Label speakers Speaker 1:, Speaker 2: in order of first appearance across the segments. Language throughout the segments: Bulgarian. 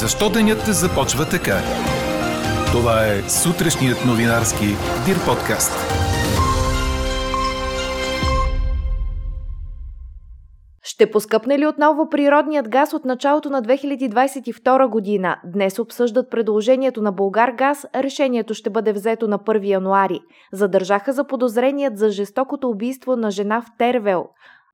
Speaker 1: Защо денят започва така? Това е сутрешният новинарски Дир подкаст.
Speaker 2: Ще поскъпне ли отново природният газ от началото на 2022 година? Днес обсъждат предложението на Българ газ. Решението ще бъде взето на 1 януари. Задържаха за подозреният за жестокото убийство на жена в Тервел.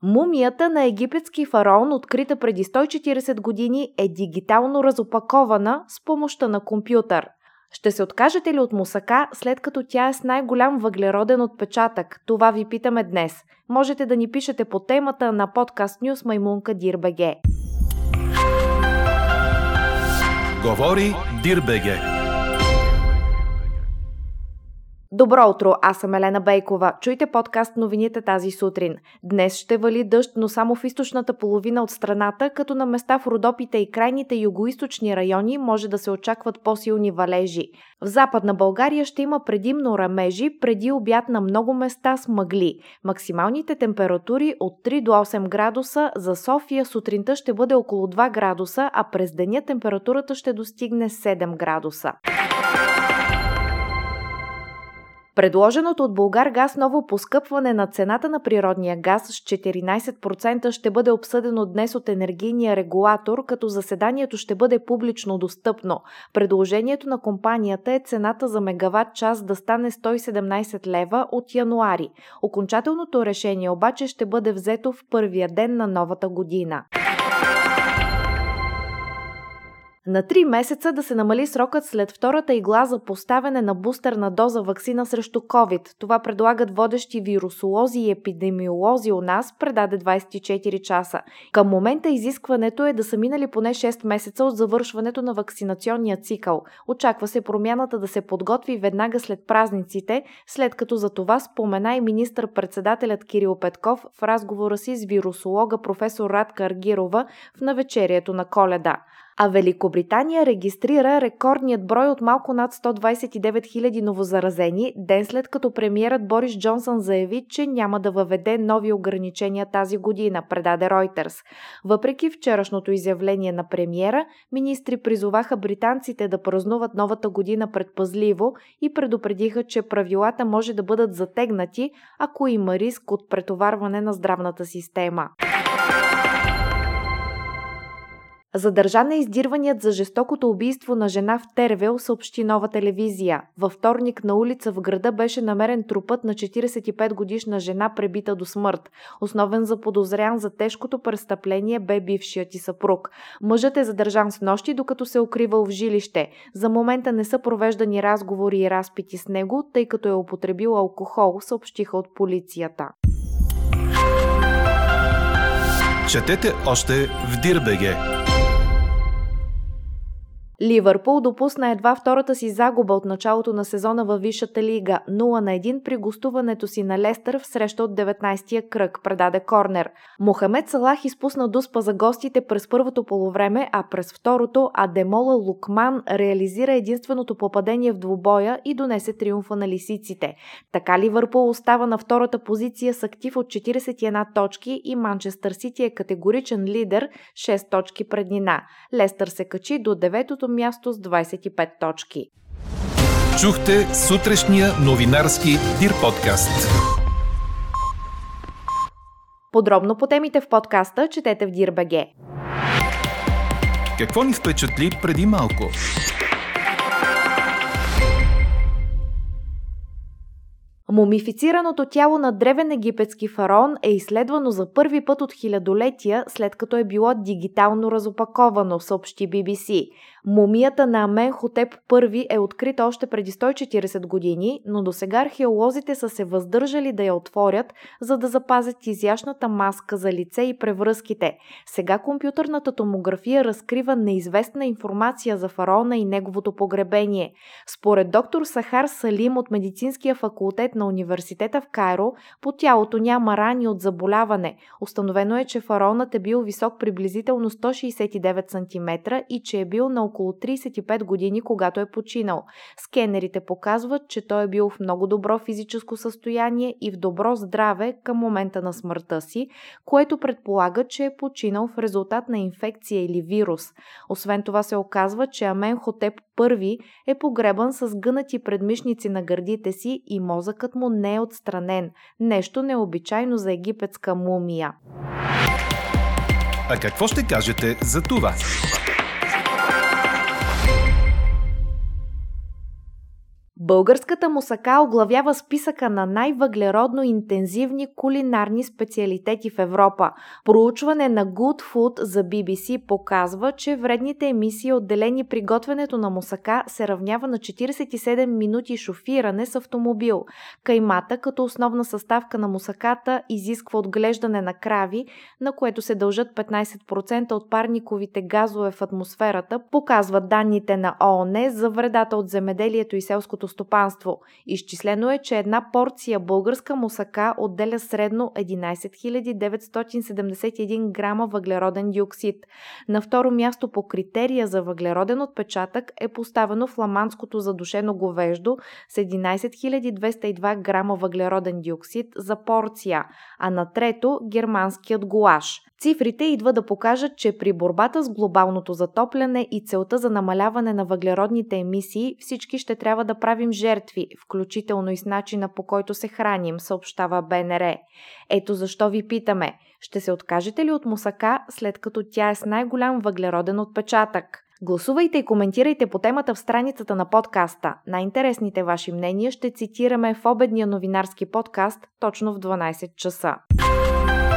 Speaker 2: Мумията на египетски фараон, открита преди 140 години, е дигитално разопакована с помощта на компютър. Ще се откажете ли от мусака, след като тя е с най-голям въглероден отпечатък? Това ви питаме днес. Можете да ни пишете по темата на подкаст Нюс Маймунка Дирбеге.
Speaker 1: Говори Дирбеге.
Speaker 2: Добро утро, аз съм Елена Бейкова. Чуйте подкаст новините тази сутрин. Днес ще вали дъжд, но само в източната половина от страната, като на места в Родопите и крайните югоисточни райони може да се очакват по-силни валежи. В западна България ще има предимно рамежи, преди обяд на много места с мъгли. Максималните температури от 3 до 8 градуса, за София сутринта ще бъде около 2 градуса, а през деня температурата ще достигне 7 градуса. Предложеното от Българ газ ново поскъпване на цената на природния газ с 14% ще бъде обсъдено днес от енергийния регулатор, като заседанието ще бъде публично достъпно. Предложението на компанията е цената за мегаватт час да стане 117 лева от януари. Окончателното решение обаче ще бъде взето в първия ден на новата година. На 3 месеца да се намали срокът след втората игла за поставяне на бустерна доза вакцина срещу COVID. Това предлагат водещи вирусолози и епидемиолози у нас, предаде 24 часа. Към момента изискването е да са минали поне 6 месеца от завършването на вакцинационния цикъл. Очаква се промяната да се подготви веднага след празниците, след като за това спомена и министър-председателят Кирил Петков в разговора си с вирусолога професор Радка Аргирова в навечерието на коледа. А Великобритания регистрира рекордният брой от малко над 129 000 новозаразени, ден след като премиерът Борис Джонсън заяви, че няма да въведе нови ограничения тази година, предаде Reuters. Въпреки вчерашното изявление на премиера, министри призоваха британците да празнуват новата година предпазливо и предупредиха, че правилата може да бъдат затегнати, ако има риск от претоварване на здравната система. Задържан е издирваният за жестокото убийство на жена в Тервел, съобщи нова телевизия. Във вторник на улица в града беше намерен трупът на 45 годишна жена, пребита до смърт. Основен за подозрян за тежкото престъпление бе бившият и съпруг. Мъжът е задържан с нощи, докато се е укривал в жилище. За момента не са провеждани разговори и разпити с него, тъй като е употребил алкохол, съобщиха от полицията.
Speaker 1: Четете още в Дирбеге!
Speaker 2: Ливърпул допусна едва втората си загуба от началото на сезона във Висшата лига 0 на 1 при гостуването си на Лестър в среща от 19-я кръг, предаде Корнер. Мохамед Салах изпусна дуспа за гостите през първото полувреме, а през второто Адемола Лукман реализира единственото попадение в двубоя и донесе триумфа на лисиците. Така Ливърпул остава на втората позиция с актив от 41 точки и Манчестър Сити е категоричен лидер 6 точки преднина. Лестър се качи до 9-то място с 25 точки.
Speaker 1: Чухте сутрешния новинарски Дир подкаст.
Speaker 2: Подробно по темите в подкаста четете в Дирбеге.
Speaker 1: Какво ни впечатли преди малко?
Speaker 2: Мумифицираното тяло на древен египетски фараон е изследвано за първи път от хилядолетия, след като е било дигитално разопаковано, съобщи BBC. Мумията на Амен Хотеп I е открита още преди 140 години, но до сега археолозите са се въздържали да я отворят, за да запазят изящната маска за лице и превръзките. Сега компютърната томография разкрива неизвестна информация за фараона и неговото погребение. Според доктор Сахар Салим от медицинския факултет на на университета в Кайро, по тялото няма рани от заболяване. Установено е, че фараонът е бил висок приблизително 169 см и че е бил на около 35 години, когато е починал. Скенерите показват, че той е бил в много добро физическо състояние и в добро здраве към момента на смъртта си, което предполага, че е починал в резултат на инфекция или вирус. Освен това се оказва, че Амен Хотеп I е погребан с гънати предмишници на гърдите си и мозъкът му не е отстранен. Нещо необичайно за египетска мумия.
Speaker 1: А какво ще кажете за това?
Speaker 2: Българската мусака оглавява списъка на най-въглеродно интензивни кулинарни специалитети в Европа. Проучване на Good Food за BBC показва, че вредните емисии, отделени при готвенето на мусака, се равнява на 47 минути шофиране с автомобил. Каймата, като основна съставка на мусаката, изисква отглеждане на крави, на което се дължат 15% от парниковите газове в атмосферата, показват данните на ООН за вредата от земеделието и селското стопанство. Изчислено е, че една порция българска мусака отделя средно 11 971 грама въглероден диоксид. На второ място по критерия за въглероден отпечатък е поставено фламандското задушено говеждо с 11 202 грама въглероден диоксид за порция, а на трето германският гуаш. Цифрите идва да покажат, че при борбата с глобалното затопляне и целта за намаляване на въглеродните емисии всички ще трябва да правим жертви, включително и с начина по който се храним, съобщава БНР. Ето защо ви питаме, ще се откажете ли от мусака, след като тя е с най-голям въглероден отпечатък? Гласувайте и коментирайте по темата в страницата на подкаста. Най-интересните ваши мнения ще цитираме в обедния новинарски подкаст точно в 12 часа.